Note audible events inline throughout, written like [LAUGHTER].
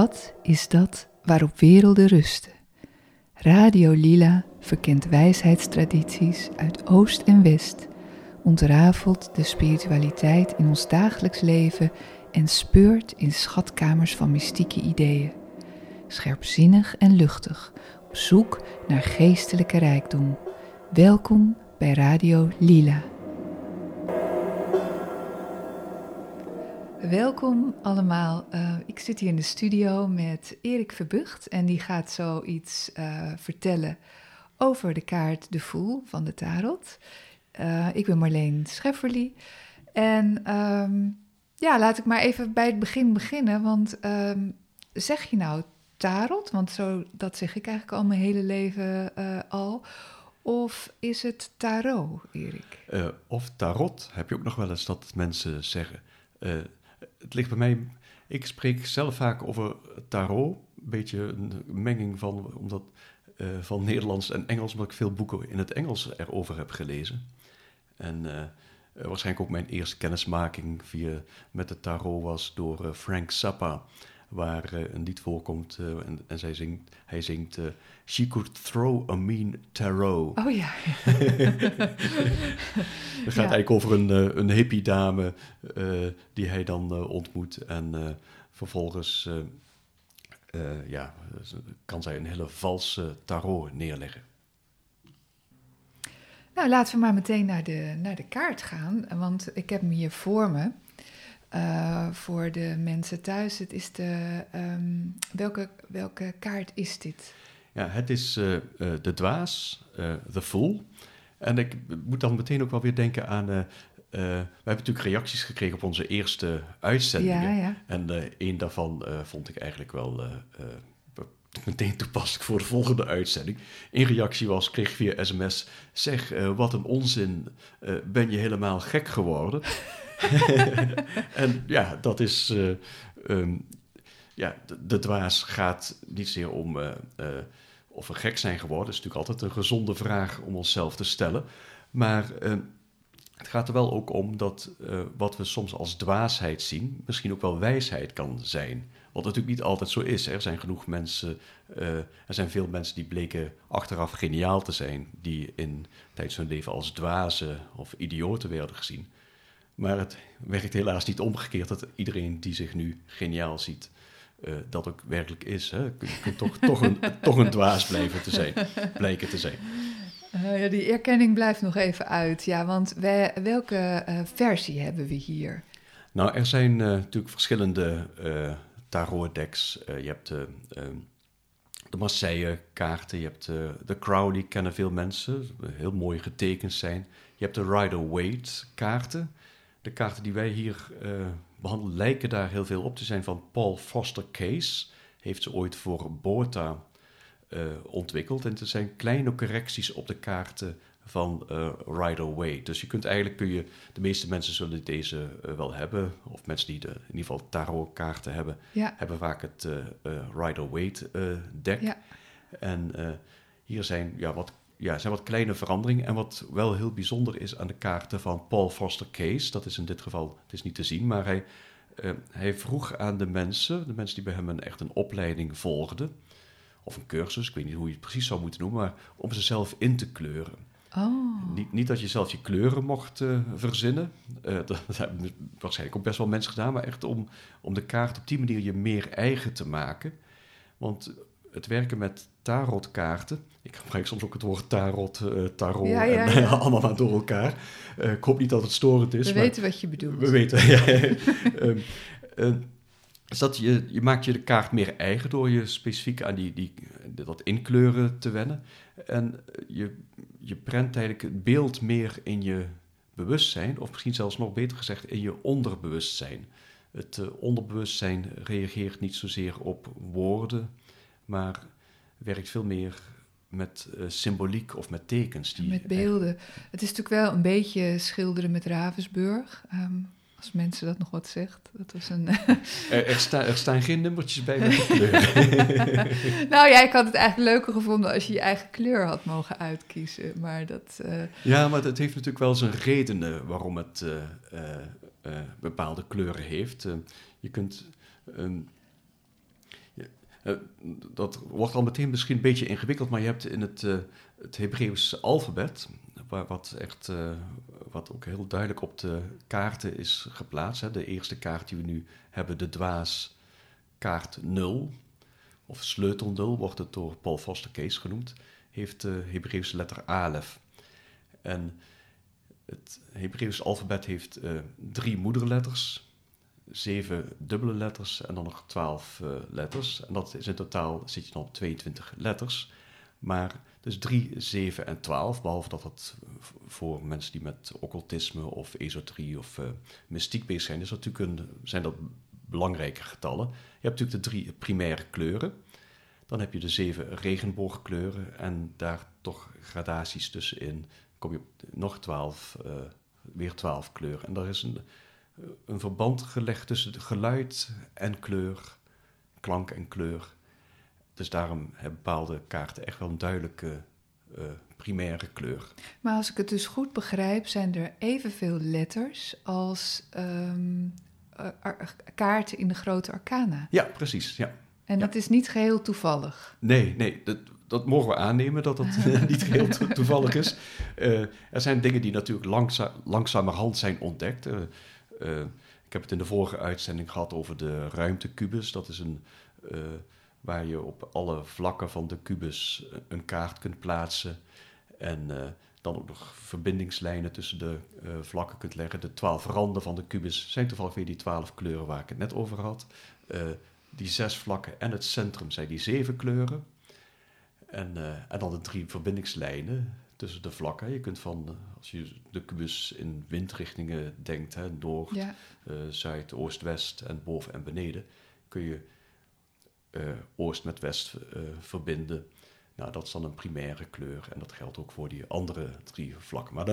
Wat is dat waarop werelden rusten? Radio Lila verkent wijsheidstradities uit Oost en West, ontrafelt de spiritualiteit in ons dagelijks leven en speurt in schatkamers van mystieke ideeën. Scherpzinnig en luchtig, op zoek naar geestelijke rijkdom. Welkom bij Radio Lila. Welkom allemaal. Uh, ik zit hier in de studio met Erik Verbucht en die gaat zoiets uh, vertellen over de kaart De Voel van de Tarot. Uh, ik ben Marleen Schefferly en um, ja, laat ik maar even bij het begin beginnen, want um, zeg je nou Tarot, want zo, dat zeg ik eigenlijk al mijn hele leven al, of is het Tarot, Erik? of Tarot heb je ook nog wel eens dat mensen zeggen het ligt bij mij. Ik spreek zelf vaak over tarot. Een beetje een menging van, omdat, uh, van Nederlands en Engels, omdat ik veel boeken in het Engels erover heb gelezen. En uh, waarschijnlijk ook mijn eerste kennismaking via, met de tarot was door Frank Zappa waar uh, een lied voorkomt uh, en, en zij zingt, hij zingt uh, She could throw a mean tarot. Oh ja. [LAUGHS] Het gaat ja. eigenlijk over een, een hippie dame die hij dan ontmoet en vervolgens ja, kan zij een hele valse tarot neerleggen. Nou, laten we maar meteen naar de, naar de kaart gaan, want ik heb hem hier voor me. Uh, voor de mensen thuis. Het is de, um, welke, welke kaart is dit? Ja, het is uh, uh, de dwaas, The Fool. En ik moet dan meteen ook wel weer denken aan... we hebben natuurlijk reacties gekregen op onze eerste uitzendingen. Ja, ja. En een daarvan vond ik eigenlijk wel meteen toepasselijk voor de volgende uitzending. In reactie was, kreeg via sms... Zeg, wat een onzin, ben je helemaal gek geworden... [LAUGHS] en ja, dat is. Uh, um, ja, de, dwaas gaat niet zeer om uh, uh, of we gek zijn geworden. Dat is natuurlijk altijd een gezonde vraag om onszelf te stellen. Maar ehm, het gaat er wel ook om dat wat we soms als dwaasheid zien, misschien ook wel wijsheid kan zijn. Wat natuurlijk niet altijd zo is. Hè. Er zijn genoeg mensen, er zijn veel mensen die bleken achteraf geniaal te zijn, die in tijdens hun leven als dwazen of idioten werden gezien. Maar het werkt helaas niet omgekeerd dat iedereen die zich nu geniaal ziet, uh, dat ook werkelijk is. Hè? Je kunt toch, toch, een, [LAUGHS] toch een dwaas blijven te zijn, blijken te zijn. Uh, ja, die erkenning blijft nog even uit. Ja, want wij, welke uh, versie hebben we hier? Nou, er zijn natuurlijk verschillende tarot-decks. je hebt de, de Marseille-kaarten, je hebt de Crowley, kennen veel mensen, heel mooi getekend zijn. Je hebt de Rider-Waite-kaarten. De kaarten die wij hier uh, behandelen lijken daar heel veel op te zijn van Paul Foster Case. Heeft ze ooit voor Bota uh, ontwikkeld. En het zijn kleine correcties op de kaarten van uh, Rider Waite. Dus je kunt eigenlijk, kun je, de meeste mensen zullen deze wel hebben. Of mensen die de, in ieder geval tarotkaarten hebben, ja. hebben vaak het Rider Waite deck. Ja. En hier zijn ja, wat ja, zijn wat kleine veranderingen. En wat wel heel bijzonder is aan de kaarten van Paul Foster Case, dat is in dit geval, het is niet te zien, maar hij, uh, hij vroeg aan de mensen, de mensen die bij hem een, echt een opleiding volgden, of een cursus, ik weet niet hoe je het precies zou moeten noemen, maar om ze zelf in te kleuren. Oh. Niet, niet dat je zelf je kleuren mocht uh, verzinnen. Uh, [LAUGHS] dat, dat, hebben waarschijnlijk ook best wel mensen gedaan, maar echt om, om de kaart op die manier je meer eigen te maken. Want het werken met tarotkaarten. Ik gebruik soms ook het woord tarot, uh, tarot ja, ja, en ja. allemaal maar door elkaar. Uh, ik hoop niet dat het storend is. We maar weten wat je bedoelt. We weten, [LAUGHS] ja. um, uh, is dat je, je maakt je de kaart meer eigen door je specifiek aan die, die, dat inkleuren te wennen. En je, je prent eigenlijk het beeld meer in je bewustzijn, of misschien zelfs nog beter gezegd in je onderbewustzijn. Het onderbewustzijn reageert niet zozeer op woorden, maar werkt veel meer met uh, symboliek of met tekens. Die met beelden. Het is natuurlijk wel een beetje schilderen met Ravensburg. Um, als mensen dat nog wat zegt. Dat was een... [LAUGHS] er, er, sta, er, staan geen nummertjes bij met de [LAUGHS] kleur. [LAUGHS] nou ja, ik had het eigenlijk leuker gevonden als je je eigen kleur had mogen uitkiezen. Maar dat... Uh... Ja, maar het heeft natuurlijk wel zijn redenen waarom het uh, bepaalde kleuren heeft. je kunt... Um, eh, dat wordt al meteen misschien een beetje ingewikkeld, maar je hebt in het, uh, het Hebreeuwse alfabet, wat, echt, uh, wat ook heel duidelijk op de kaarten is geplaatst. Hè. De eerste kaart die we nu hebben, de dwaas kaart 0, of sleutel 0 wordt het door Paul Foster Case genoemd, heeft de Hebreeuwse letter Alef. En het Hebreeuwse alfabet heeft drie moederletters, zeven dubbele letters en dan nog twaalf uh, letters. En dat is in totaal zit je dan op 22 letters. Maar dus 3, 7 en 12, behalve dat dat voor mensen die met occultisme of esoterie of uh, mystiek bezig zijn, is natuurlijk een, zijn dat belangrijke getallen. Je hebt natuurlijk de drie primaire kleuren. Dan heb je de zeven regenboogkleuren en daar toch gradaties tussenin. kom je op nog 12, uh, weer 12 kleuren. En daar is een een verband gelegd tussen geluid en kleur, klank en kleur. Dus daarom hebben bepaalde kaarten echt wel een duidelijke uh, primaire kleur. Maar als ik het dus goed begrijp, zijn er evenveel letters als um, kaarten in de grote arcana. Ja, precies. Ja. En dat is niet geheel toevallig. Nee, nee, dat, dat mogen we aannemen dat dat niet geheel toevallig is. Uh, er zijn dingen die natuurlijk langza langzamerhand zijn ontdekt. Uh, uh, ik heb het in de vorige uitzending gehad over de ruimtekubus. Dat is een, uh, waar je op alle vlakken van de kubus een kaart kunt plaatsen. En uh, dan ook nog verbindingslijnen tussen de vlakken kunt leggen. De twaalf randen van de kubus zijn toevallig weer die twaalf kleuren waar ik het net over had. die zes vlakken en het centrum zijn die zeven kleuren. En, en dan de drie verbindingslijnen tussen de vlakken. Je kunt van, eh, als je de kubus in windrichtingen denkt, hè, noord, ja. uh, zuid, oost, west en boven en beneden, kun je uh, oost met west verbinden. Nou, dat is dan een primaire kleur en dat geldt ook voor die andere drie vlakken. Maar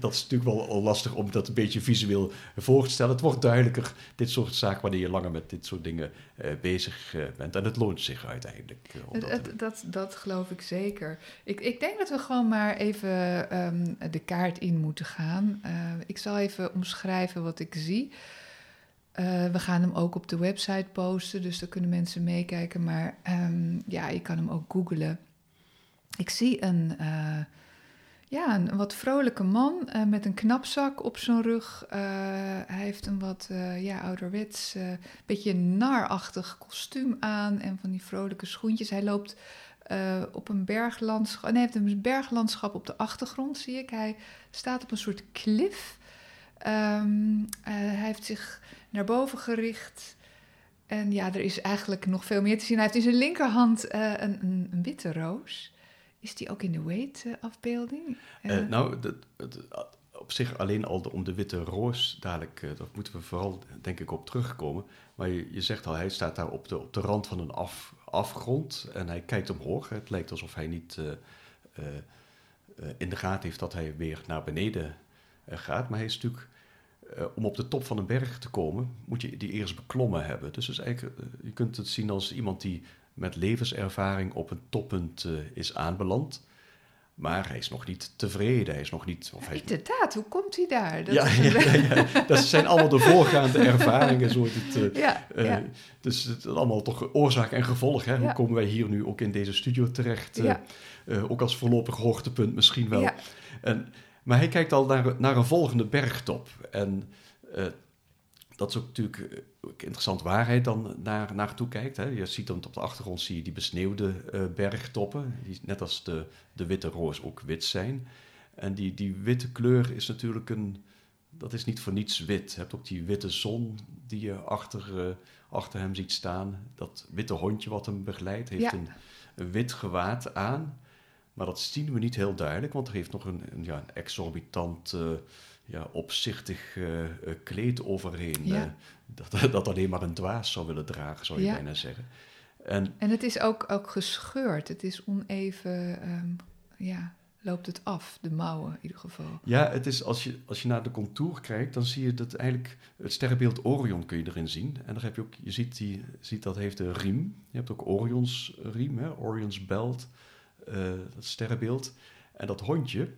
dat [LAUGHS] is natuurlijk wel lastig om dat een beetje visueel voor te stellen. Het wordt duidelijker, dit soort zaken, wanneer je langer met dit soort dingen uh, bezig uh, bent. En het loont zich uiteindelijk. Uh, dat, dat, dat, dat, geloof ik zeker. Ik, ik denk dat we gewoon maar even um, de kaart in moeten gaan. ik zal even omschrijven wat ik zie. we gaan hem ook op de website posten, dus daar kunnen mensen meekijken. Maar um, ja, je kan hem ook googlen. Ik zie een, uh, ja, een wat vrolijke man uh, met een knapzak op zijn rug. Uh, hij heeft een wat ja, ouderwets, beetje narachtig kostuum aan en van die vrolijke schoentjes. Hij loopt op een berglandschap. Nee, hij heeft een berglandschap op de achtergrond, zie ik. Hij staat op een soort klif. Um, hij heeft zich naar boven gericht. En ja, er is eigenlijk nog veel meer te zien. Hij heeft in zijn linkerhand een, een witte roos. Is die ook in de weight-afbeelding? Uh, nou, op zich alleen al om de witte roos dadelijk, uh, daar moeten we vooral denk ik op terugkomen. Maar je, je, zegt al, hij staat daar op de, op de rand van een af, afgrond en hij kijkt omhoog. Het lijkt alsof hij niet in de gaten heeft dat hij weer naar beneden gaat. Maar hij is natuurlijk, om op de top van een berg te komen, moet je die eerst beklommen hebben. Dus, dus eigenlijk, je kunt het zien als iemand die met levenservaring op een toppunt uh, is aanbeland. Maar hij is nog niet tevreden. Hij is nog niet. Of hij... Inderdaad, hoe komt hij daar? Dat, [LAUGHS] ja, ja, ja, dat zijn allemaal de voorgaande ervaringen. Zo uh, ja, uh, Dus het is allemaal toch oorzaak en gevolg. Hè? Hoe komen wij hier nu ook in deze studio terecht? ook als voorlopig hoogtepunt misschien wel. En, maar hij kijkt al naar, naar een volgende bergtop. En dat is ook natuurlijk eh, interessant waar hij dan naar, naartoe kijkt. Hè. Je ziet dan op de achtergrond zie je die besneeuwde uh, bergtoppen, die net als de, de witte roos ook wit zijn. En die, die witte kleur is natuurlijk een, dat is niet voor niets wit. Je hebt ook die witte zon die je achter, uh, achter hem ziet staan. Dat witte hondje wat hem begeleidt, heeft een, een, wit gewaad aan. Maar dat zien we niet heel duidelijk, want er heeft nog een, een ja, een exorbitant ja, opzichtig uh, kleed overheen. Ja. Uh, dat, [LAUGHS] dat alleen maar een dwaas zou willen dragen, zou je ja. bijna zeggen. En, en het is ook, ook gescheurd. Het is oneven, um, ja, loopt het af, de mouwen in ieder geval. Ja, het is, als, je, als je naar de contour kijkt, dan zie je dat eigenlijk het sterrenbeeld Orion kun je erin zien. En dan heb je ook, je ziet, die, ziet dat heeft een riem. Je hebt ook Orions riem, hè, Orions belt, uh, dat sterrenbeeld. En dat hondje,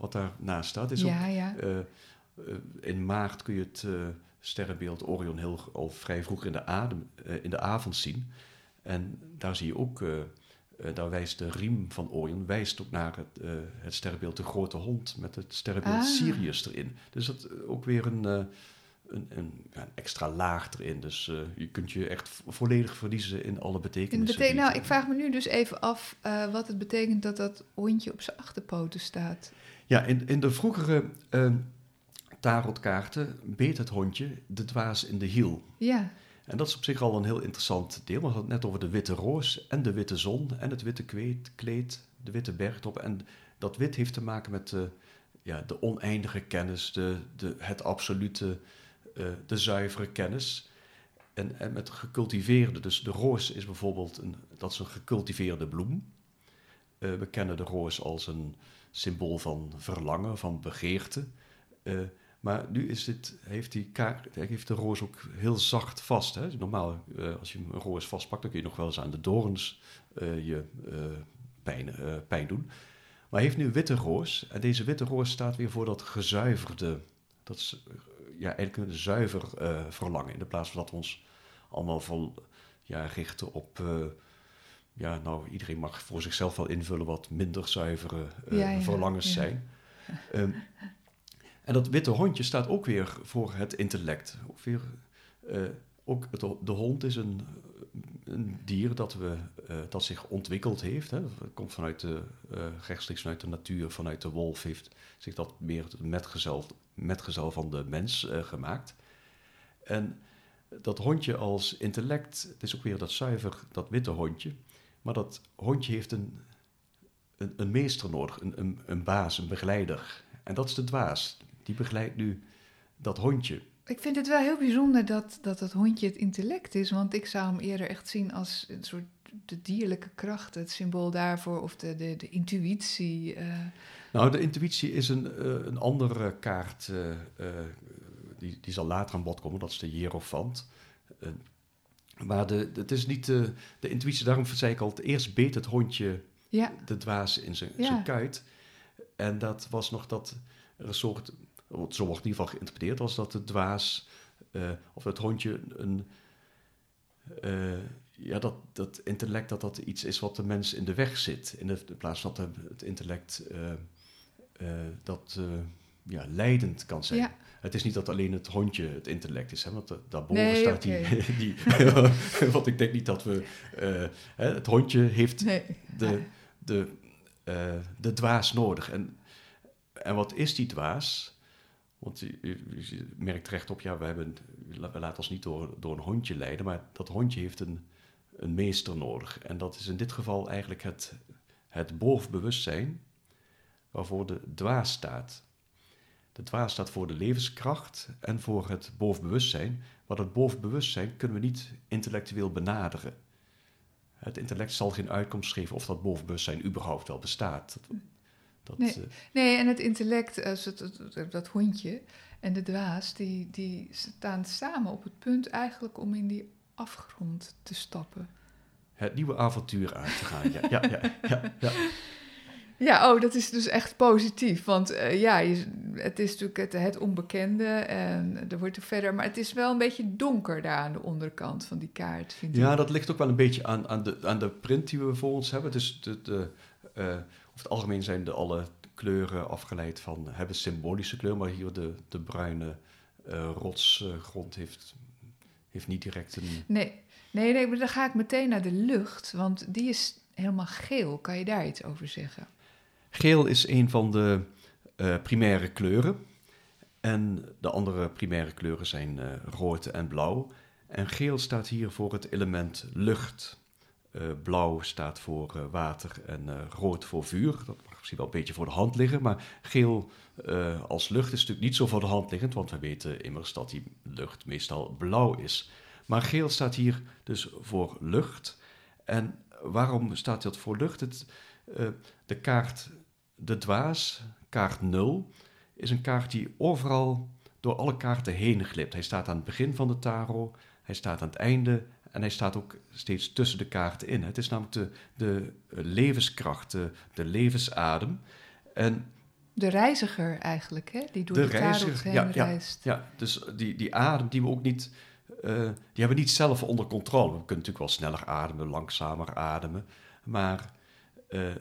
wat daarnaast staat, is ja. Ja. Uh, in maart kun je het uh, sterrenbeeld Orion heel, al vrij vroeg in de, adem, in de avond zien. En daar zie je ook, daar wijst de riem van Orion, wijst ook naar het, het sterrenbeeld de grote hond met het sterrenbeeld ah. Sirius erin. Dus dat ook weer een, een, een, een, extra laag erin. Dus je kunt je echt volledig verliezen in alle betekenissen. Betek nou, ik vraag me nu dus even af wat het betekent dat dat hondje op zijn achterpoten staat. Ja, in, in de vroegere tarotkaarten beet het hondje de dwaas in de hiel. Ja. En dat is op zich al een heel interessant deel. We hadden het net over de witte roos en de witte zon en het witte kleed, kleed de witte bergtop. En dat wit heeft te maken met de, ja, de oneindige kennis, de, de, het absolute, uh, de zuivere kennis. En, en met gecultiveerde, dus de roos is bijvoorbeeld een, dat is een gecultiveerde bloem. Uh, we kennen de roos als een symbool van verlangen, van begeerte. Uh, maar nu is dit, heeft, die kaart, heeft de roos ook heel zacht vast. Hè? Normaal, uh, als je een roos vastpakt, dan kun je nog wel eens aan de dorens uh, je pijn, pijn doen. Maar hij heeft nu witte roos. En deze witte roos staat weer voor dat gezuiverde, dat is ja, eigenlijk een zuiver verlangen. In de plaats van dat we ons allemaal vol, ja, richten op ja, nou, iedereen mag voor zichzelf wel invullen wat minder zuivere uh, ja, ja, verlangens ja. zijn. Um, [LAUGHS] en dat witte hondje staat ook weer voor het intellect. Ook, weer, uh, ook het, de hond is een, een dier dat, we, uh, dat zich ontwikkeld heeft. Hè. Dat komt vanuit de, rechtstreeks vanuit de natuur, vanuit de wolf heeft zich dat meer metgezel, metgezel van de mens gemaakt. En dat hondje als intellect, het is ook weer dat zuiver, dat witte hondje. Maar dat hondje heeft een, een, een meester nodig, een, een, een baas, een begeleider. En dat is de dwaas die begeleidt nu dat hondje. Ik vind het wel heel bijzonder dat, dat het hondje het intellect is, want ik zou hem eerder echt zien als een soort de dierlijke kracht, het symbool daarvoor, of de, de, de intuïtie. Uh. Nou, de intuïtie is een, uh, een andere kaart, uh, die, die zal later aan bod komen, dat is de hierofant. Maar de, het is niet de, de intuïtie, daarom zei ik al, het eerst beet het hondje ja. de dwaas in zijn, ja. kuit. En dat was nog dat, er een soort zo wordt in ieder geval geïnterpreteerd als dat de dwaas uh, of het hondje een. Uh, ja, dat, dat intellect dat dat iets is wat de mens in de weg zit. In, de, in plaats van dat het intellect uh, dat ja, leidend kan zijn. Ja. Het is niet dat alleen het hondje het intellect is, hè, want daarboven nee, staat okay. die. [LAUGHS] die [LAUGHS] want ik denk niet dat we. het hondje heeft nee. de, de, de dwaas nodig. En, en wat is die dwaas? Want u, merkt terecht op, ja, we, hebben, we laten ons niet door, door een hondje leiden, maar dat hondje heeft een, een meester nodig. En dat is in dit geval eigenlijk het, het bovenbewustzijn waarvoor de dwaas staat. De dwaas staat voor de levenskracht en voor het bovenbewustzijn. Maar dat bovenbewustzijn kunnen we niet intellectueel benaderen. Het intellect zal geen uitkomst geven of dat bovenbewustzijn überhaupt wel bestaat. Dat, nee. Uh, nee, en het intellect, uh, dat, dat, hondje en de dwaas, die, die staan samen op het punt eigenlijk om in die afgrond te stappen. Het nieuwe avontuur uit te gaan, ja. ja, ja, ja, ja. [LAUGHS] Ja, oh, dat is dus echt positief. Want uh, ja, je, het is natuurlijk het, het, onbekende en er wordt er verder... Maar het is wel een beetje donker daar aan de onderkant van die kaart, vind ja, dat ligt ook wel een beetje aan, aan, de, aan de print die we voor ons hebben. Dus de, de, uh, het algemeen zijn de alle kleuren afgeleid van, hebben symbolische kleur, maar hier de, de bruine uh, rotsgrond heeft, heeft niet direct een... Nee. nee, nee, maar dan ga ik meteen naar de lucht, want die is helemaal geel. Kan je daar iets over zeggen? Geel is een van de uh, primaire kleuren. En de andere primaire kleuren zijn uh, rood en blauw. En geel staat hier voor het element lucht. Uh, blauw staat voor water en rood voor vuur. Dat mag misschien wel een beetje voor de hand liggen, maar geel als lucht is natuurlijk niet zo voor de hand liggend, want we weten immers dat die lucht meestal blauw is. Maar geel staat hier dus voor lucht. En waarom staat dat voor lucht? Het, de kaart De Dwaas, kaart 0, is een kaart die overal door alle kaarten heen glipt. Hij staat aan het begin van de tarot, hij staat aan het einde en hij staat ook steeds tussen de kaarten in. Het is namelijk de, de levenskracht, de, de levensadem. En de reiziger eigenlijk, hè? die door de, de reiziger, heen ja, reist. Ja, ja, dus die, die adem die we ook niet die hebben niet zelf onder controle. We kunnen natuurlijk wel sneller ademen, langzamer ademen. Maar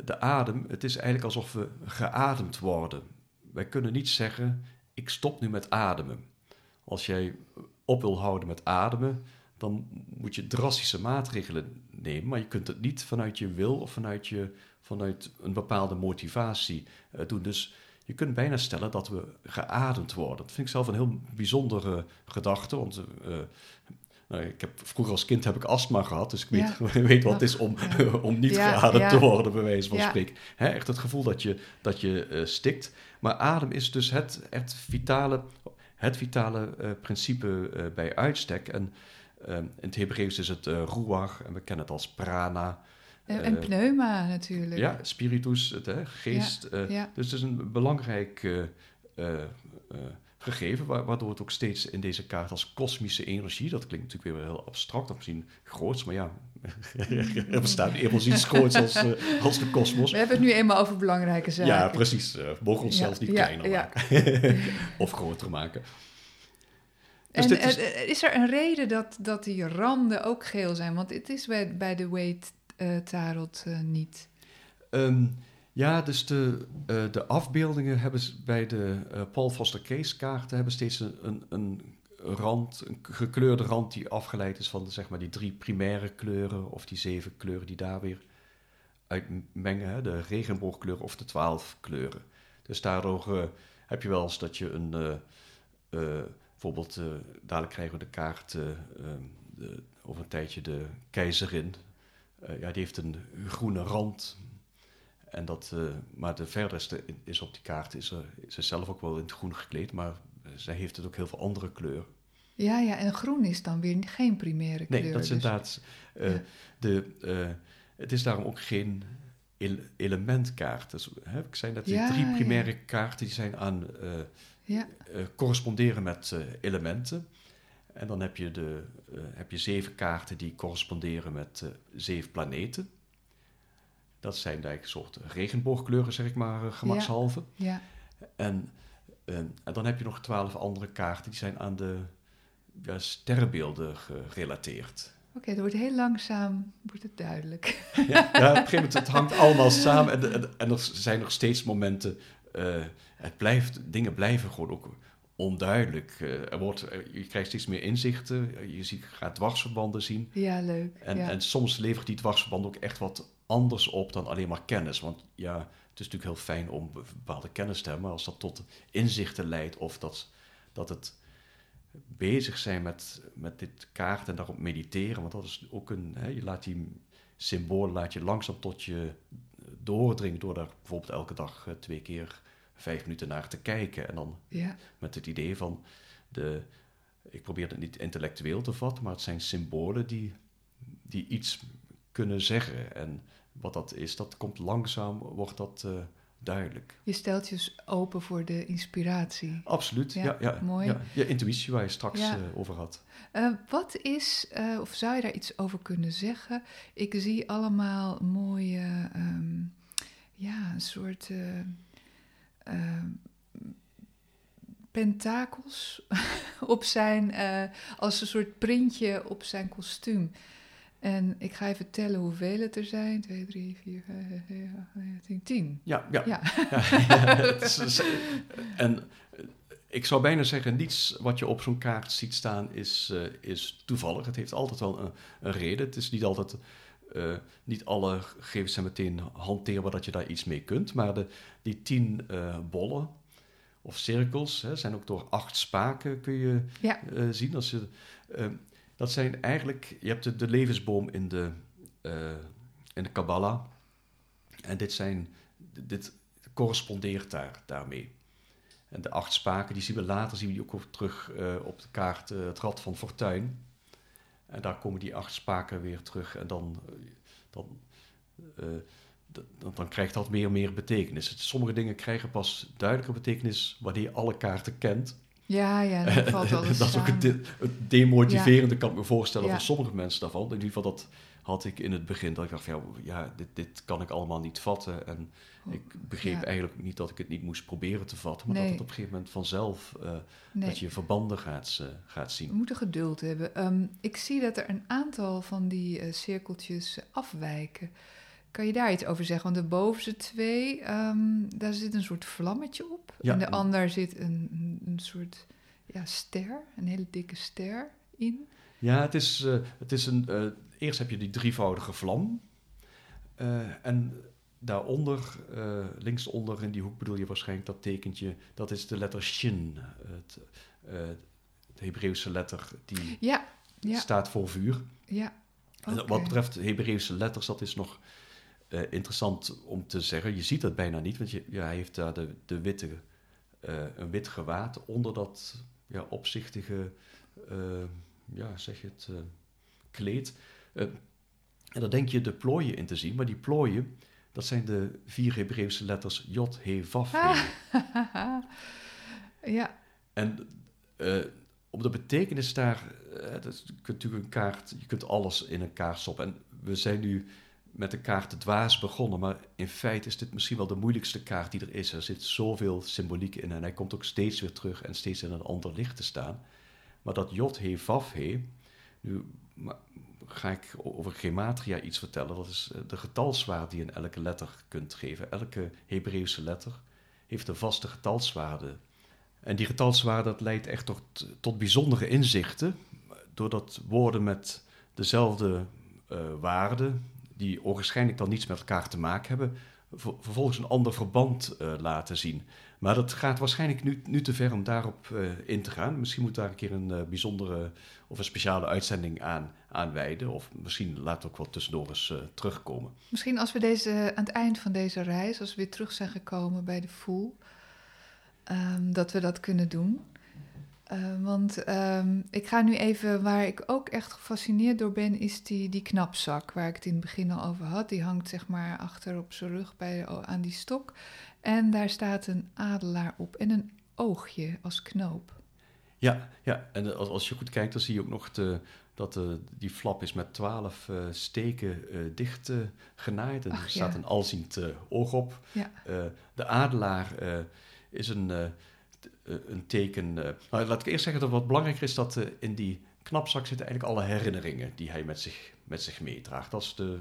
de adem, het is eigenlijk alsof we geademd worden. Wij kunnen niet zeggen, ik stop nu met ademen. Als jij op wil houden met ademen, dan moet je drastische maatregelen nemen. Maar je kunt het niet vanuit je wil of vanuit, je, vanuit een bepaalde motivatie uh, doen. Dus je kunt bijna stellen dat we geademd worden. Dat vind ik zelf een heel bijzondere gedachte. Want uh, nou, ik heb, vroeger als kind heb ik astma gehad, dus ik weet, [LAUGHS] weet wat het is om, [LAUGHS] om niet geademd te worden, bij wijze van spreken. echt het gevoel dat je, dat je uh, stikt. Maar adem is dus het, het vitale, het vitale uh, principe uh, bij uitstek. En in het Hebreeuws is het ruach en we kennen het als prana. En, pneuma natuurlijk. Ja, spiritus, het, hè, geest. Dus het is een belangrijk gegeven, waardoor het ook steeds in deze kaart als kosmische energie, dat klinkt natuurlijk weer heel abstract of misschien groots, maar ja, [LAUGHS] er bestaat eerder iets groots als, uh, als de kosmos. We hebben het nu eenmaal over belangrijke zaken. Ja, precies. Uh, mogen ons ja, zelfs niet ja, kleiner ja. maken [LAUGHS] of groter maken. Dus en is... Is... er een reden dat, dat die randen ook geel zijn? Want het is bij, bij de Wade Tarot niet. Um, ja, dus de, uh, de afbeeldingen hebben bij de uh, Paul Foster Case kaarten hebben steeds een, een, een, rand, een gekleurde rand die afgeleid is van zeg maar, die drie primaire kleuren of die zeven kleuren die daar weer uitmengen, hè, de regenboogkleuren of de twaalf kleuren. Dus daardoor uh, heb je wel eens dat je een, bijvoorbeeld, dadelijk krijgen we de kaart ehm, de, over een tijdje de keizerin. ja, die heeft een groene rand en dat, uh, maar de verderste is op die kaart, is, er, is ze zelf ook wel in het groen gekleed, maar zij heeft het ook heel veel andere kleuren. Ja, ja, en groen is dan weer geen primaire kleur. Nee, dat is dus- inderdaad. Uh, de, uh, het is daarom ook geen ele elementkaart. Dus, hè, ik zei dat die drie primaire kaarten die zijn aan ja. corresponderen met elementen. En dan heb je, de, heb je zeven kaarten die corresponderen met zeven planeten. Dat zijn eigenlijk een soort regenboogkleuren, zeg ik maar, uh, gemakshalve. Ja. ja. En, en, dan heb je nog twaalf andere kaarten, die zijn aan de ja, sterrenbeelden gerelateerd. Oké, okay, dat wordt heel langzaam, wordt het duidelijk. [LAUGHS] Ja, ja, op een gegeven moment, het hangt allemaal samen en, en, en er zijn nog steeds momenten, uh, het blijft, dingen blijven gewoon ook onduidelijk. Uh, er wordt, je krijgt steeds meer inzichten, je ziet, gaat dwarsverbanden zien. Ja, leuk. En, ja. en soms levert die dwarsverbanden ook echt wat anders op dan alleen maar kennis. Want ja, het is natuurlijk heel fijn om bepaalde kennis te hebben, maar als dat tot inzichten leidt of dat, dat het bezig zijn met, met dit kaart en daarop mediteren, want dat is ook een, hè, je laat die symbolen laat je langzaam tot je doordringen door daar bijvoorbeeld elke dag eh, twee keer vijf minuten naar te kijken. En dan ja. met het idee van, de, ik probeer het niet intellectueel te vatten, maar het zijn symbolen die, die iets kunnen zeggen. En wat dat is, dat komt langzaam, wordt dat uh, duidelijk. Je stelt je open voor de inspiratie. Absoluut, ja. ja, mooi. Ja, je intuïtie waar je straks uh, over had. Uh, wat is, of zou je daar iets over kunnen zeggen? Ik zie allemaal mooie, um, ja, een soort pentakels [LAUGHS] op zijn, als een soort printje op zijn kostuum. En ik ga even tellen hoeveel het er zijn. 2, 3, 4, 5, 6, 7, 10. Ja, ja. ja. ja. [LAUGHS] en eh, ik zou bijna zeggen, niets wat je op zo'n kaart ziet staan is, uh, is toevallig. Het heeft altijd wel een, een reden. Het is niet altijd, uh, niet alle gegevens zijn meteen hanteerbaar dat je daar iets mee kunt. Maar de, die tien uh, bollen of cirkels hè, zijn ook door acht spaken kun je ja. zien. Als je, dat zijn eigenlijk, je hebt de, levensboom in de, uh, in de Kabbalah. En dit, zijn, dit correspondeert daar, daarmee. En de acht spaken, die zien we later, zien we ook terug uh, op de kaart, uh, het Rad van Fortuin. En daar komen die acht spaken weer terug. En dan, dan, dan, dan, krijgt dat meer en meer betekenis. Sommige dingen krijgen pas duidelijke betekenis wanneer je alle kaarten kent. Ja, ja, dat [LAUGHS] valt Dat is ook het, de, het demotiverende, kan ik me voorstellen, voor sommige mensen daarvan. In ieder geval, dat had ik in het begin dat ik dacht, van, ja, ja dit, dit kan ik allemaal niet vatten. En ik begreep Ja. eigenlijk niet dat ik het niet moest proberen te vatten, maar Nee. dat het op een gegeven moment vanzelf, eh, Nee. dat je verbanden gaat, eh, gaat We zien. moeten geduld hebben. Ehm, ik zie dat er een aantal van die eh, cirkeltjes eh, afwijken. Kan je daar iets over zeggen? Want de bovenste twee, ehm, daar zit een soort vlammetje op. Ja, en de ander zit een, een- soort ja, ster, een hele dikke ster in. Ja, het is, eh, het is een. eh, eerst heb je die drievoudige vlam. eh, en daaronder, linksonder in die hoek bedoel je waarschijnlijk dat tekentje. Dat is de letter Shin. Het, het Hebreeuwse letter die Ja, ja, staat voor vuur. ja. En wat betreft Hebreeuwse letters, dat is nog eh, interessant om te zeggen. Je ziet dat bijna niet, want je, ja, hij heeft daar de, de witte, eh, een wit gewaad onder dat ja, opzichtige, eh, ja, zeg je het, kleed. En daar denk je de plooien in te zien, maar die plooien, dat zijn de vier Hebreeuwse letters Jod, He, He. [LAUGHS] ja, En op de betekenis daar, dat je kunt natuurlijk een kaart, je kunt alles in een kaart stoppen. En we zijn nu met de kaart de dwaas begonnen, maar in feite is dit misschien wel de moeilijkste kaart die er is. Er zit zoveel symboliek in en hij komt ook steeds weer terug en steeds in een ander licht te staan. Maar dat Jod, He, Vav, He, nu ga ik over gematria iets vertellen. Dat is eh, de getalswaarde die je in elke letter kunt geven. Elke Hebreeuwse letter heeft een vaste getalswaarde. En die getalswaarde dat leidt echt tot, tot bijzondere inzichten, doordat woorden met dezelfde eh waarden, die ogenschijnlijk dan niets met elkaar te maken hebben, ver- vervolgens een ander verband eh, laten zien. Maar dat gaat waarschijnlijk nu, nu te ver om daarop eh, in te gaan. Misschien moet daar een keer een eh, bijzondere of een speciale uitzending aan, aan wijden. Of misschien we ook wel tussendoor eens terugkomen. Misschien als we deze, aan het eind van deze reis, als we weer terug zijn gekomen bij de Voel, ehm, dat we dat kunnen doen. Eh, want ehm, ik ga nu even, waar ik ook echt gefascineerd door ben, is die, die knapzak waar ik het in het begin al over had. Die hangt zeg maar achter op zijn rug bij, aan die stok. En daar staat een adelaar op en een oogje als knoop. Ja, ja. en als, als je goed kijkt, dan zie je ook nog de, dat de, die flap is met twaalf eh, steken eh, dicht eh, genaaid. En Ach, er staat ja. een alziend eh, oog op. Ja. Eh, de adelaar eh, is een, eh, eh, een teken... eh, nou, laat ik eerst zeggen dat wat belangrijker is dat eh, in die knapzak zitten eigenlijk alle herinneringen die hij met zich, met zich meedraagt. Dat is de,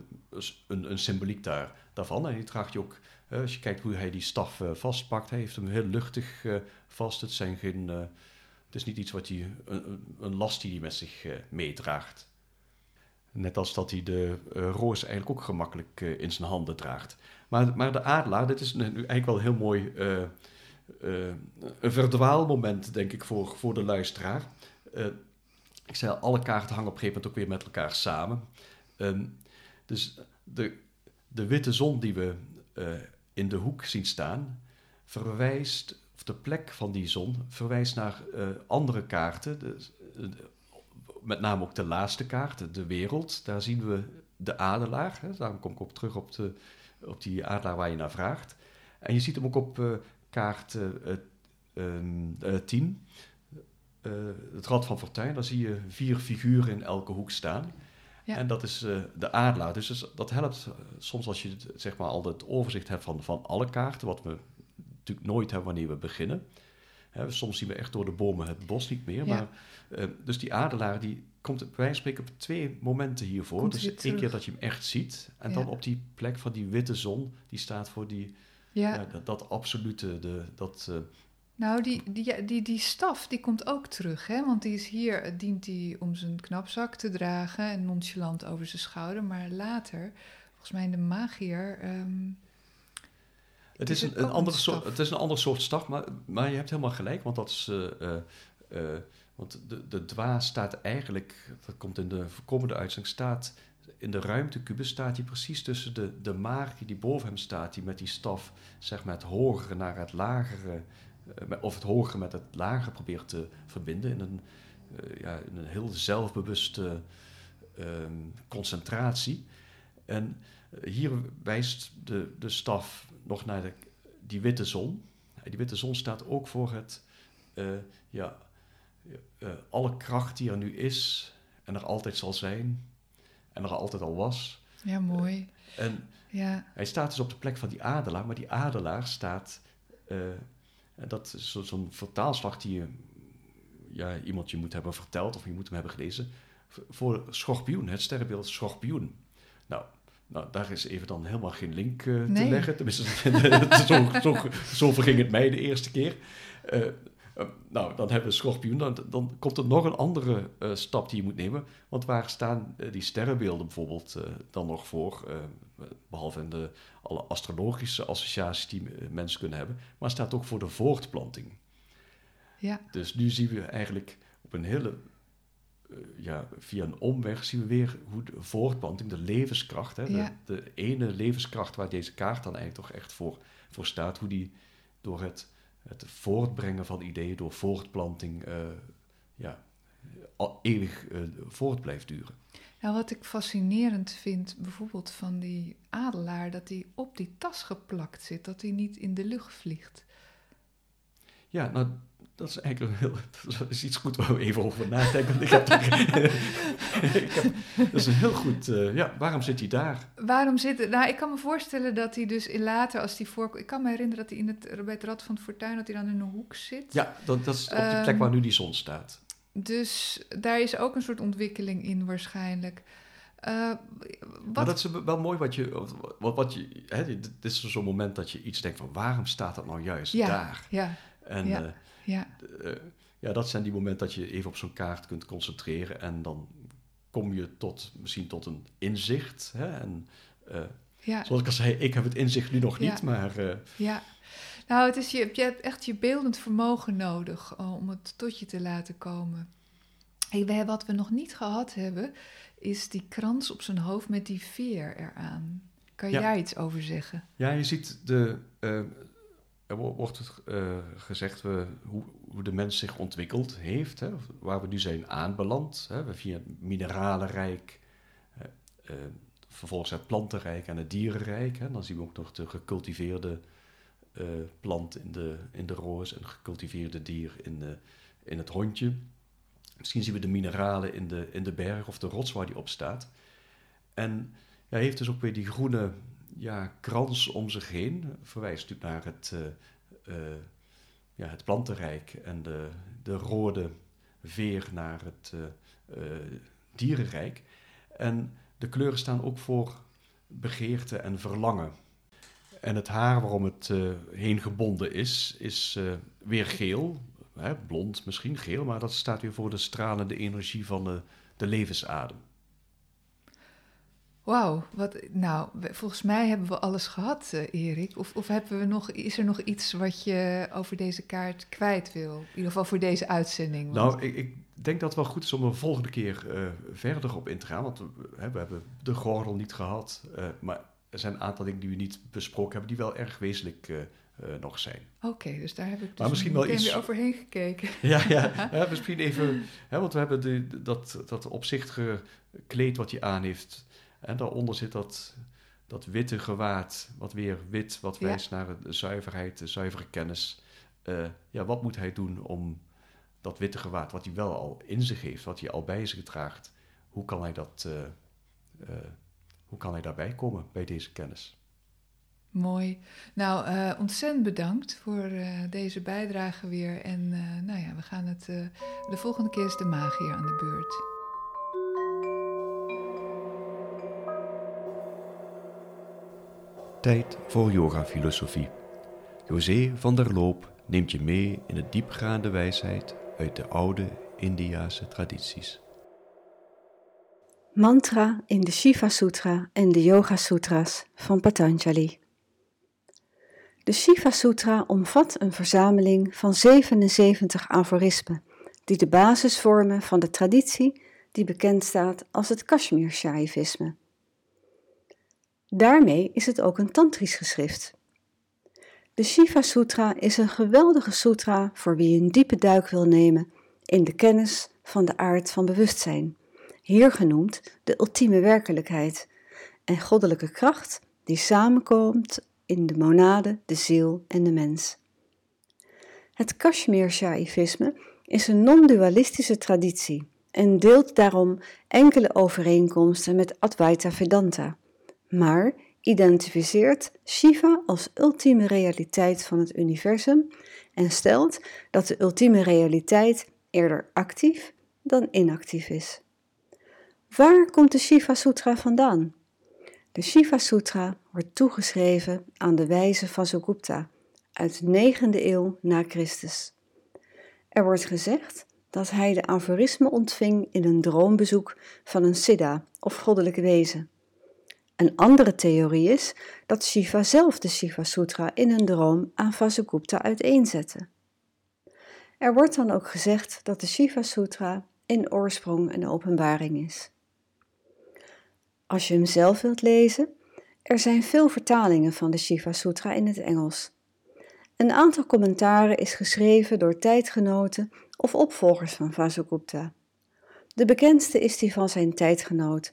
een, een symboliek daar, daarvan. En die draagt hij ook, eh, als je kijkt hoe hij die staf eh, vastpakt, hij heeft hem heel luchtig eh, vast. Het zijn geen... eh, het is niet iets wat hij, een, een- last die hij met zich eh, meedraagt. Net als dat hij de eh, roos eigenlijk ook gemakkelijk eh, in zijn handen draagt. Maar, maar de adelaar, dit is nu eigenlijk wel heel mooi eh, eh, een verdwaalmoment, denk ik, voor, voor de luisteraar. Eh, ik zei al, alle kaarten hangen op een gegeven moment ook weer met elkaar samen. Ehm, dus de, de witte zon die we eh, in de hoek zien staan, verwijst, of de plek van die zon, verwijst naar eh, andere kaarten. Eh, met name ook de laatste kaart, de wereld. Daar zien we de adelaar. Hè? Daarom kom ik ook terug op, de, op die adelaar waar je naar vraagt. En je ziet hem ook op eh, kaart eh, eh, ehm, eh, 10. Eh, het Rad van Fortuin, daar zie je vier figuren in elke hoek staan. Ja. En dat is eh, de adelaar. Dus, dus dat helpt soms als je zeg maar, al het overzicht hebt van, van alle kaarten, wat we natuurlijk nooit hebben wanneer we beginnen. Hè, soms zien we echt door de bomen het bos niet meer. Ja. Maar, dus die adelaar die komt bij wijze van spreken op twee momenten hiervoor. Komt dus één keer dat je hem echt ziet. En Ja. dan op die plek van die witte zon, die staat voor die, Ja, ja, dat, dat absolute, de, dat, eh, nou die, die, die, die staf die komt ook terug, hè? want die is hier, eh, dient hij om zijn knapzak te dragen en nonchalant over zijn schouder. Maar later, volgens mij in de magier, ehm, Het Is een, een andere een soort, het is een ander soort staf, maar, maar je hebt helemaal gelijk, want dat is. eh, want de, de dwaas staat eigenlijk, dat komt in de komende uitzending, staat in de ruimtekubus staat hij precies tussen de, de maagje die boven hem staat, die met die staf zeg maar het hogere naar het lagere, eh, of het hogere met het lagere probeert te verbinden in een, eh, ja, in een heel zelfbewuste ehm, concentratie. En eh, hier wijst de, de staf nog naar de, die witte zon. Die witte zon staat ook voor het, ja, alle kracht die er nu is en er altijd zal zijn. En er altijd al was. Ja, mooi. En Ja, hij staat dus op de plek van die adelaar, maar die adelaar staat. eh, dat is zo- zo'n vertaalslag die je, ja, iemand je moet hebben verteld of je moet hem hebben gelezen. Voor schorpioen, het sterrenbeeld schorpioen. Nou, nou daar is even dan helemaal geen link eh, te leggen. Tenminste, [LAUGHS] zo, zo, zo verging het mij de eerste keer. Eh, eh, nou, dan hebben we schorpioen. Dan, dan komt er nog een andere eh, stap die je moet nemen. Want waar staan eh, die sterrenbeelden bijvoorbeeld eh, dan nog voor? Eh, behalve in de, alle astrologische associaties die mensen kunnen hebben. Maar staat ook voor de voortplanting. ja, Dus nu zien we eigenlijk op een hele, ja, via een omweg zien we weer hoe de voortplanting, de levenskracht, hè, de, de ene levenskracht waar deze kaart dan eigenlijk toch echt voor, voor staat, hoe die door het, het voortbrengen van ideeën, door voortplanting, eh, ja, al eeuwig eh, voort blijft duren. Nou, wat ik fascinerend vind, bijvoorbeeld van die adelaar, dat hij op die tas geplakt zit, dat hij niet in de lucht vliegt. Ja, nou, dat is eigenlijk heel, dat is iets goed waar we even over nadenken. want Ik heb, [LAUGHS] ik heb, dat is een heel goed, eh, ja, waarom zit hij daar? Waarom zit Nou, ik kan me voorstellen dat hij dus in later, als hij voor... Ik kan me herinneren dat hij in het, bij het Rad van het Fortuin, dat hij dan in een hoek zit. Ja, dat, dat is op die plek waar nu die zon staat. Dus daar is ook een soort ontwikkeling in waarschijnlijk. Eh. Maar dat is wel mooi wat je, wat, wat je, hè, dit is zo'n moment dat je iets denkt van waarom staat dat nou juist ja, daar? ja, En ja. eh, ja, eh, ja, dat zijn die momenten dat je even op zo'n kaart kunt concentreren en dan kom je tot, misschien tot een inzicht. Hè? En, eh, ja. zoals ik al zei, ik heb het inzicht nu nog Ja. niet, maar eh, Ja, nou, het is je, je hebt echt je beeldend vermogen nodig om het tot je te laten komen. Hey, wat we nog niet gehad hebben, is die krans op zijn hoofd met die veer eraan. Kan Ja. daar iets over zeggen? ja, je ziet de, er wo- wordt eh, gezegd we, hoe, hoe de mens zich ontwikkeld heeft, hè, waar we nu zijn aanbeland. Hè, we via het mineralenrijk, eh, eh, vervolgens het plantenrijk en het dierenrijk. Hè, dan zien we ook nog de gecultiveerde plant in de, in de roos en gecultiveerde dier in, de, in het hondje. Misschien zien we de mineralen in de, in de berg of de rots waar die op staat. En ja, hij heeft dus ook weer die groene ja, krans om zich heen. Verwijst natuurlijk naar het, eh, eh, ja, het plantenrijk en de, de rode veer naar het eh, dierenrijk. En de kleuren staan ook voor begeerte en verlangen. En het haar waarom het eh, heen gebonden is, is weer geel. Hè, blond misschien, geel, maar dat staat weer voor de stralende energie van de, de levensadem. Wauw, wat, nou, volgens mij hebben we alles gehad, eh, Erik. Of, of hebben we nog, is er nog iets wat je over deze kaart kwijt wil? In ieder geval voor deze uitzending. want- Nou, ik, ik denk dat het wel goed is om er volgende keer eh, verder op in te gaan. Want we, hè, we hebben de gordel niet gehad. eh, maar er zijn een aantal dingen die we niet besproken hebben, die wel erg wezenlijk eh, eh, nog zijn. Oké, dus daar heb ik dus Maar misschien wel iets- weer overheen gekeken. [LAUGHS] Ja, [LAUGHS] ja. misschien even, hè, want we hebben de, dat, dat opzichtige kleed wat hij aan heeft. En daaronder zit dat, dat witte gewaad, wat weer wit, wat Ja. wijst naar de zuiverheid, de zuivere kennis. Eh, ja, wat moet hij doen om dat witte gewaad, wat hij wel al in zich heeft, wat hij al bij zich draagt, hoe kan hij, dat, eh, eh, hoe kan hij daarbij komen bij deze kennis? Mooi. Nou, eh, ontzettend bedankt voor deze bijdrage weer. En nou ja, we gaan het. de volgende keer is de magier aan de beurt. Tijd voor yoga-filosofie. José van der Loop neemt je mee in de diepgaande wijsheid uit de oude Indiase tradities. Mantra in de Shiva Sutra en de Yoga Sutras van Patanjali. De Shiva Sutra omvat een verzameling van 77 aforismen die de basis vormen van de traditie die bekend staat als het Kashmir Shaivisme. Daarmee is het ook een tantrisch geschrift. De Shiva Sutra is een geweldige sutra voor wie een diepe duik wil nemen in de kennis van de aard van bewustzijn hier genoemd de ultieme werkelijkheid en goddelijke kracht die samenkomt in de monade, de ziel en de mens. Het Kashmir Shaivisme is een non-dualistische traditie en deelt daarom enkele overeenkomsten met Advaita Vedanta, maar identificeert Shiva als ultieme realiteit van het universum en stelt dat de ultieme realiteit eerder actief dan inactief is. Waar komt de Shiva Sutra vandaan? De Shiva Sutra wordt toegeschreven aan de wijze Vasugupta uit de 9e eeuw na Christus. Er wordt gezegd dat hij de aforisme ontving in een droombezoek van een siddha of goddelijk wezen. Een andere theorie is dat Shiva zelf de Shiva Sutra in een droom aan Vasugupta uiteenzette. Er wordt dan ook gezegd dat de Shiva Sutra in oorsprong een openbaring is. Als je hem zelf wilt lezen, er zijn veel vertalingen van de Shiva Sutra in het Engels. Een aantal commentaren is geschreven door tijdgenoten of opvolgers van Vasugupta. De bekendste is die van zijn tijdgenoot,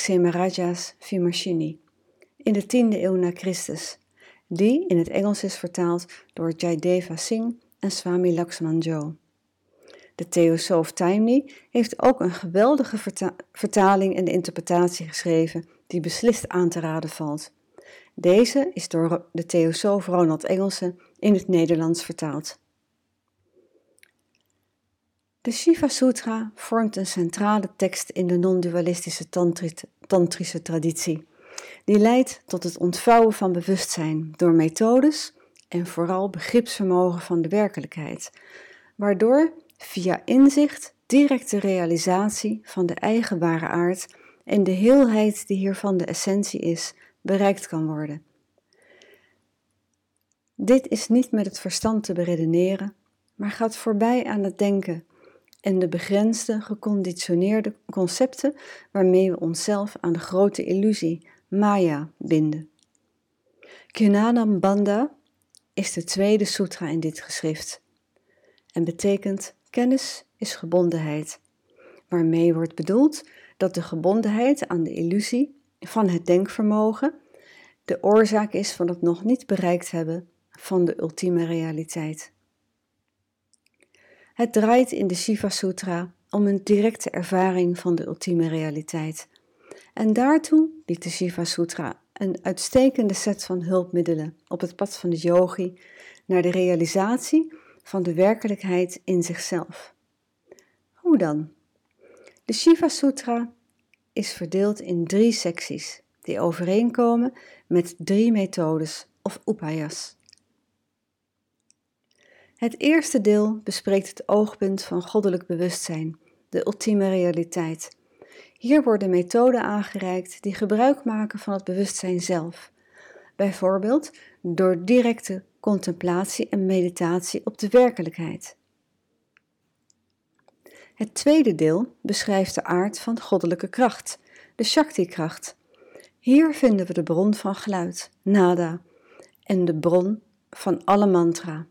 Xemarajas Vimarshini, in de 10e eeuw na Christus, die in het Engels is vertaald door Jaideva Singh en Swami Lakshman Jo. De Theosoof Taimni heeft ook een geweldige vertaling en interpretatie geschreven die beslist aan te raden valt. Deze is door de Theosoof Ronald Engelsen in het Nederlands vertaald. De Shiva Sutra vormt een centrale tekst in de non-dualistische tantrische traditie. Die leidt tot het ontvouwen van bewustzijn door methodes en vooral begripsvermogen van de werkelijkheid, waardoor via inzicht directe realisatie van de eigen ware aard en de heelheid die hiervan de essentie is, bereikt kan worden. Dit is niet met het verstand te beredeneren, maar gaat voorbij aan het denken en de begrensde, geconditioneerde concepten waarmee we onszelf aan de grote illusie, Maya, binden. Kunanam Banda is de tweede sutra in dit geschrift en betekent kennis is gebondenheid, waarmee wordt bedoeld dat de gebondenheid aan de illusie van het denkvermogen de oorzaak is van het nog niet bereikt hebben van de ultieme realiteit. Het draait in de Shiva Sutra om een directe ervaring van de ultieme realiteit. En daartoe biedt de Shiva Sutra een uitstekende set van hulpmiddelen op het pad van de yogi naar de realisatie van de werkelijkheid in zichzelf. Hoe dan? De Shiva Sutra is verdeeld in drie secties die overeenkomen met drie methodes of upayas. Het eerste deel bespreekt het oogpunt van goddelijk bewustzijn, de ultieme realiteit. Hier worden methoden aangereikt die gebruik maken van het bewustzijn zelf, bijvoorbeeld door directe contemplatie en meditatie op de werkelijkheid. Het tweede deel beschrijft de aard van goddelijke kracht, de Shakti-kracht. Hier vinden we de bron van geluid, nada, en de bron van alle mantra.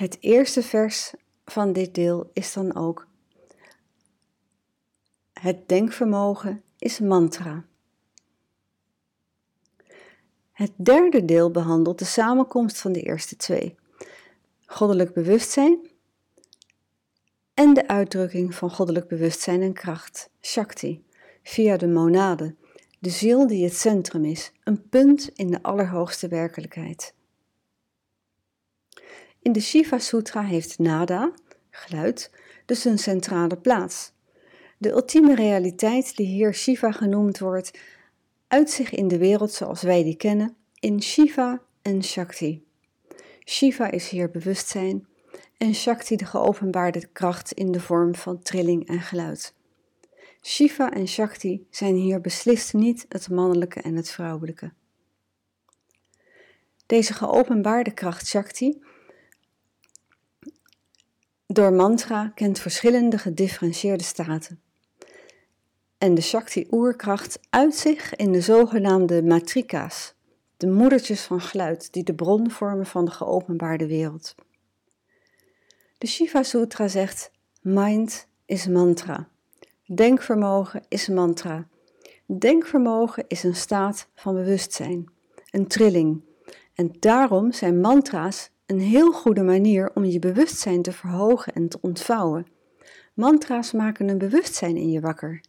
Het eerste vers van dit deel is dan ook: Het denkvermogen is mantra. Het derde deel behandelt de samenkomst van de eerste twee: goddelijk bewustzijn en de uitdrukking van goddelijk bewustzijn en kracht, Shakti, via de monade, de ziel die het centrum is, een punt in de allerhoogste werkelijkheid. In de Shiva Sutra heeft nada, geluid, dus een centrale plaats. De ultieme realiteit die hier Shiva genoemd wordt, uit zich in de wereld zoals wij die kennen, in Shiva en Shakti. Shiva is hier bewustzijn en Shakti de geopenbaarde kracht in de vorm van trilling en geluid. Shiva en Shakti zijn hier beslist niet het mannelijke en het vrouwelijke. Deze geopenbaarde kracht Shakti door mantra kent verschillende gedifferentieerde staten. En de Shakti-oerkracht uit zich in de zogenaamde matrika's, de moedertjes van geluid die de bron vormen van de geopenbaarde wereld. De Shiva Sutra zegt: Mind is mantra. Denkvermogen is mantra. Denkvermogen is een staat van bewustzijn, een trilling. En daarom zijn mantra's een heel goede manier om je bewustzijn te verhogen en te ontvouwen. Mantra's maken een bewustzijn in je wakker.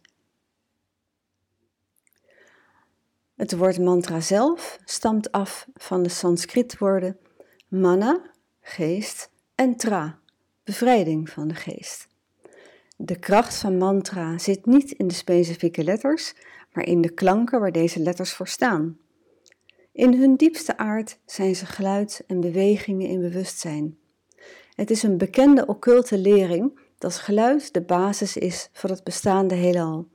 Het woord mantra zelf stamt af van de Sanskrietwoorden mana, geest, en tra, bevrijding van de geest. De kracht van mantra zit niet in de specifieke letters, maar in de klanken waar deze letters voor staan. In hun diepste aard zijn ze geluid en bewegingen in bewustzijn. Het is een bekende occulte lering dat geluid de basis is van het bestaande heelal.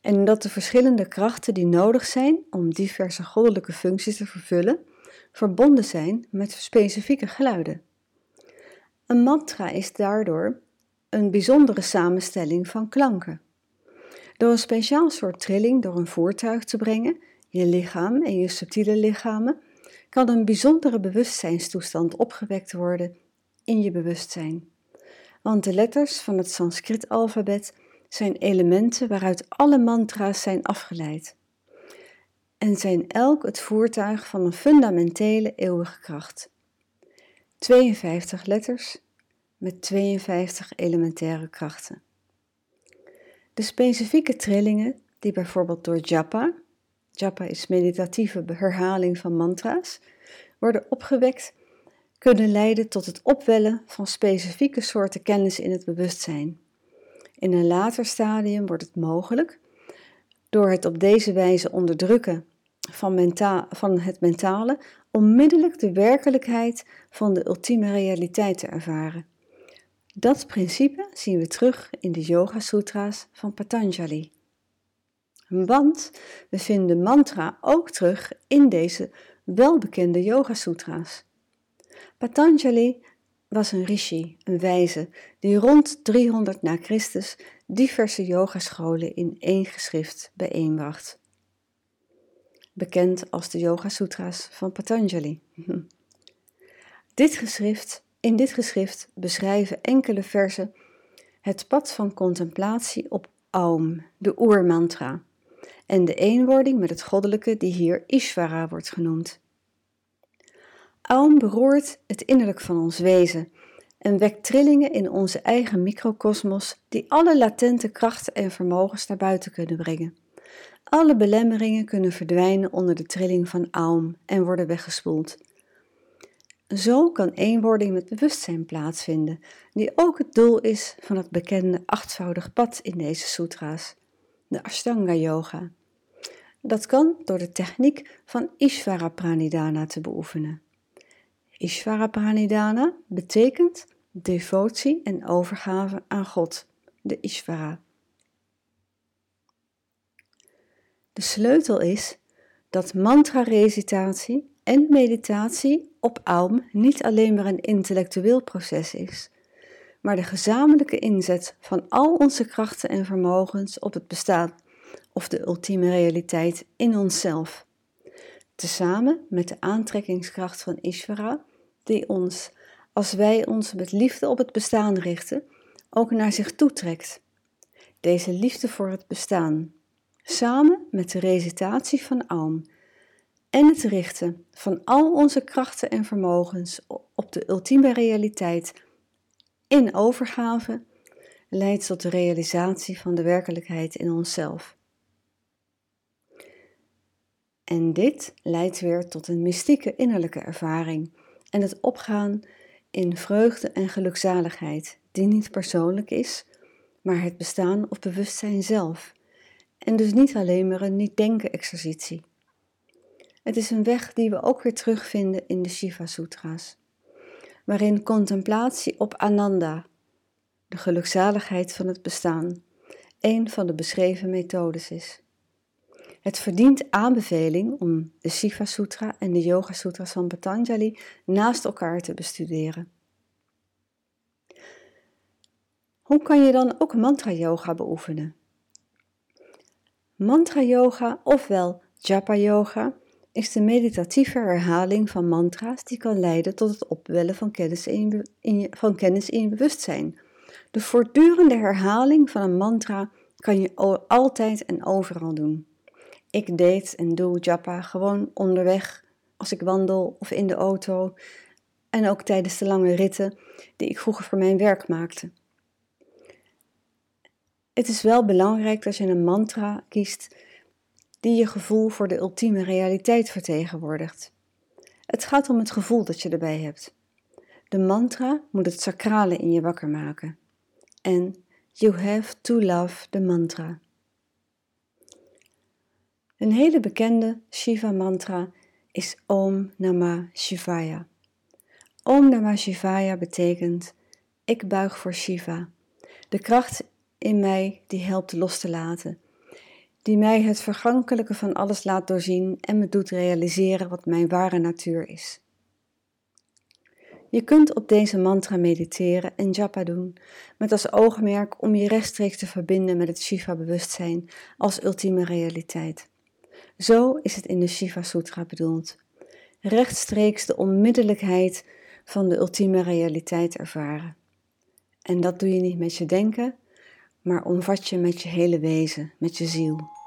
En dat de verschillende krachten die nodig zijn om diverse goddelijke functies te vervullen, verbonden zijn met specifieke geluiden. Een mantra is daardoor een bijzondere samenstelling van klanken. Door een speciaal soort trilling door een voertuig te brengen, je lichaam en je subtiele lichamen, kan een bijzondere bewustzijnstoestand opgewekt worden in je bewustzijn. Want de letters van het Sanskriet-alfabet zijn elementen waaruit alle mantra's zijn afgeleid en zijn elk het voertuig van een fundamentele eeuwige kracht. 52 letters met 52 elementaire krachten. De specifieke trillingen die bijvoorbeeld door japa, japa is meditatieve herhaling van mantra's, worden opgewekt, kunnen leiden tot het opwellen van specifieke soorten kennis in het bewustzijn. In een later stadium wordt het mogelijk, door het op deze wijze onderdrukken van, van het mentale, onmiddellijk de werkelijkheid van de ultieme realiteit te ervaren. Dat principe zien we terug in de Yoga Sutra's van Patanjali. Want we vinden mantra ook terug in deze welbekende Yoga Sutra's. Patanjali was een rishi, een wijze, die rond 300 na Christus diverse yogascholen in één geschrift bijeenbracht. Bekend als de Yoga Sutra's van Patanjali. [LAUGHS] Dit geschrift in dit geschrift beschrijven enkele versen het pad van contemplatie op Aum, de oermantra, en de eenwording met het goddelijke die hier Ishvara wordt genoemd. Aum beroert het innerlijk van ons wezen en wekt trillingen in onze eigen microcosmos die alle latente krachten en vermogens naar buiten kunnen brengen. Alle belemmeringen kunnen verdwijnen onder de trilling van Aum en worden weggespoeld. Zo kan eenwording met bewustzijn plaatsvinden, die ook het doel is van het bekende achtvoudig pad in deze sutra's, de Ashtanga Yoga. Dat kan door de techniek van Ishvara Pranidhana te beoefenen. Ishvara Pranidhana betekent devotie en overgave aan God, de Ishvara. De sleutel is dat mantra-recitatie en meditatie op Aum niet alleen maar een intellectueel proces is, maar de gezamenlijke inzet van al onze krachten en vermogens op het bestaan of de ultieme realiteit in onszelf. Tezamen met de aantrekkingskracht van Ishvara, die ons, als wij ons met liefde op het bestaan richten, ook naar zich toetrekt. Deze liefde voor het bestaan, samen met de recitatie van Aum, en het richten van al onze krachten en vermogens op de ultieme realiteit in overgave leidt tot de realisatie van de werkelijkheid in onszelf. En dit leidt weer tot een mystieke innerlijke ervaring en het opgaan in vreugde en gelukzaligheid, die niet persoonlijk is, maar het bestaan of bewustzijn zelf, en dus niet alleen maar een niet-denken-exercitie. Het is een weg die we ook weer terugvinden in de Shiva Sutra's, waarin contemplatie op Ananda, de gelukzaligheid van het bestaan, een van de beschreven methodes is. Het verdient aanbeveling om de Shiva Sutra en de Yoga Sutras van Patanjali naast elkaar te bestuderen. Hoe kan je dan ook mantra yoga beoefenen? Mantra yoga, ofwel japa yoga, is de meditatieve herhaling van mantra's die kan leiden tot het opwellen van kennis in, je, van kennis in bewustzijn. De voortdurende herhaling van een mantra kan je altijd en overal doen. Ik deed en doe japa gewoon onderweg, als ik wandel of in de auto en ook tijdens de lange ritten die ik vroeger voor mijn werk maakte. Het is wel belangrijk dat je een mantra kiest die je gevoel voor de ultieme realiteit vertegenwoordigt. Het gaat om het gevoel dat je erbij hebt. De mantra moet het sacrale in je wakker maken. En you have to love the mantra. Een hele bekende Shiva mantra is Om Namah Shivaya. Om Namah Shivaya betekent ik buig voor Shiva, de kracht in mij die helpt los te laten, die mij het vergankelijke van alles laat doorzien en me doet realiseren wat mijn ware natuur is. Je kunt op deze mantra mediteren en japa doen, met als oogmerk om je rechtstreeks te verbinden met het Shiva-bewustzijn als ultieme realiteit. Zo is het in de Shiva Sutra bedoeld. Rechtstreeks de onmiddellijkheid van de ultieme realiteit ervaren. En dat doe je niet met je denken, maar omvat je met je hele wezen, met je ziel.